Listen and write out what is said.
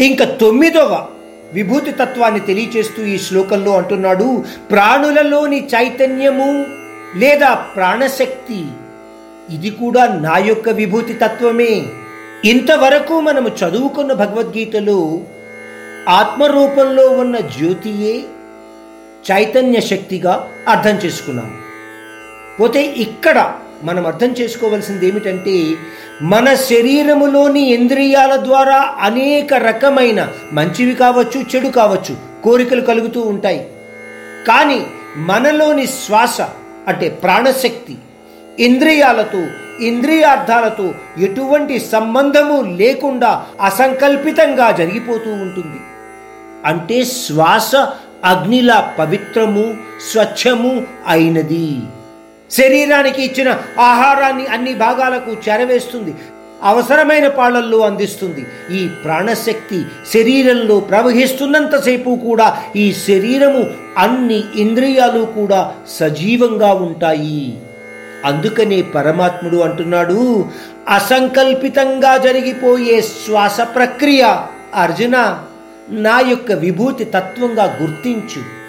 ఇంకా తొమ్మిదవ విభూతి తత్వాన్ని తెలియచేస్తూ ఈ శ్లోకంలో అంటున్నాడు ప్రాణులలోని చైతన్యము లేదా ప్రాణశక్తి ఇది కూడా నా యొక్క విభూతి తత్వమే. ఇంతవరకు మనము చదువుకున్న భగవద్గీతలో ఆత్మరూపంలో ఉన్న జ్యోతియే చైతన్య శక్తిగా అర్థం చేసుకున్నాము. పోతే ఇక్కడ మనం అర్థం చేసుకోవాల్సింది ఏమిటంటే మన శరీరములోని ఇంద్రియాల ద్వారా అనేక రకమైన మంచివి కావచ్చు చెడు కావచ్చు కోరికలు కలుగుతూ ఉంటాయి. కానీ మనలోని శ్వాస అంటే ప్రాణశక్తి ఇంద్రియాలతో ఇంద్రియార్థాలతో ఎటువంటి సంబంధము లేకుండా అసంకల్పితంగా జరిగిపోతూ ఉంటుంది. అంటే శ్వాస అగ్నిలా పవిత్రము స్వచ్ఛము అయినది. శరీరానికి ఇచ్చిన ఆహారాన్ని అన్ని భాగాలకు చేరవేస్తుంది అవసరమైన పాళల్లో అందిస్తుంది. ఈ ప్రాణశక్తి శరీరంలో ప్రవహిస్తున్నంతసేపు కూడా ఈ శరీరము అన్ని ఇంద్రియాలు కూడా సజీవంగా ఉంటాయి. అందుకనే పరమాత్ముడు అంటున్నాడు అసంకల్పితంగా జరిగిపోయే శ్వాస ప్రక్రియ అర్జున నా యొక్క విభూతి తత్వంగా గుర్తించు.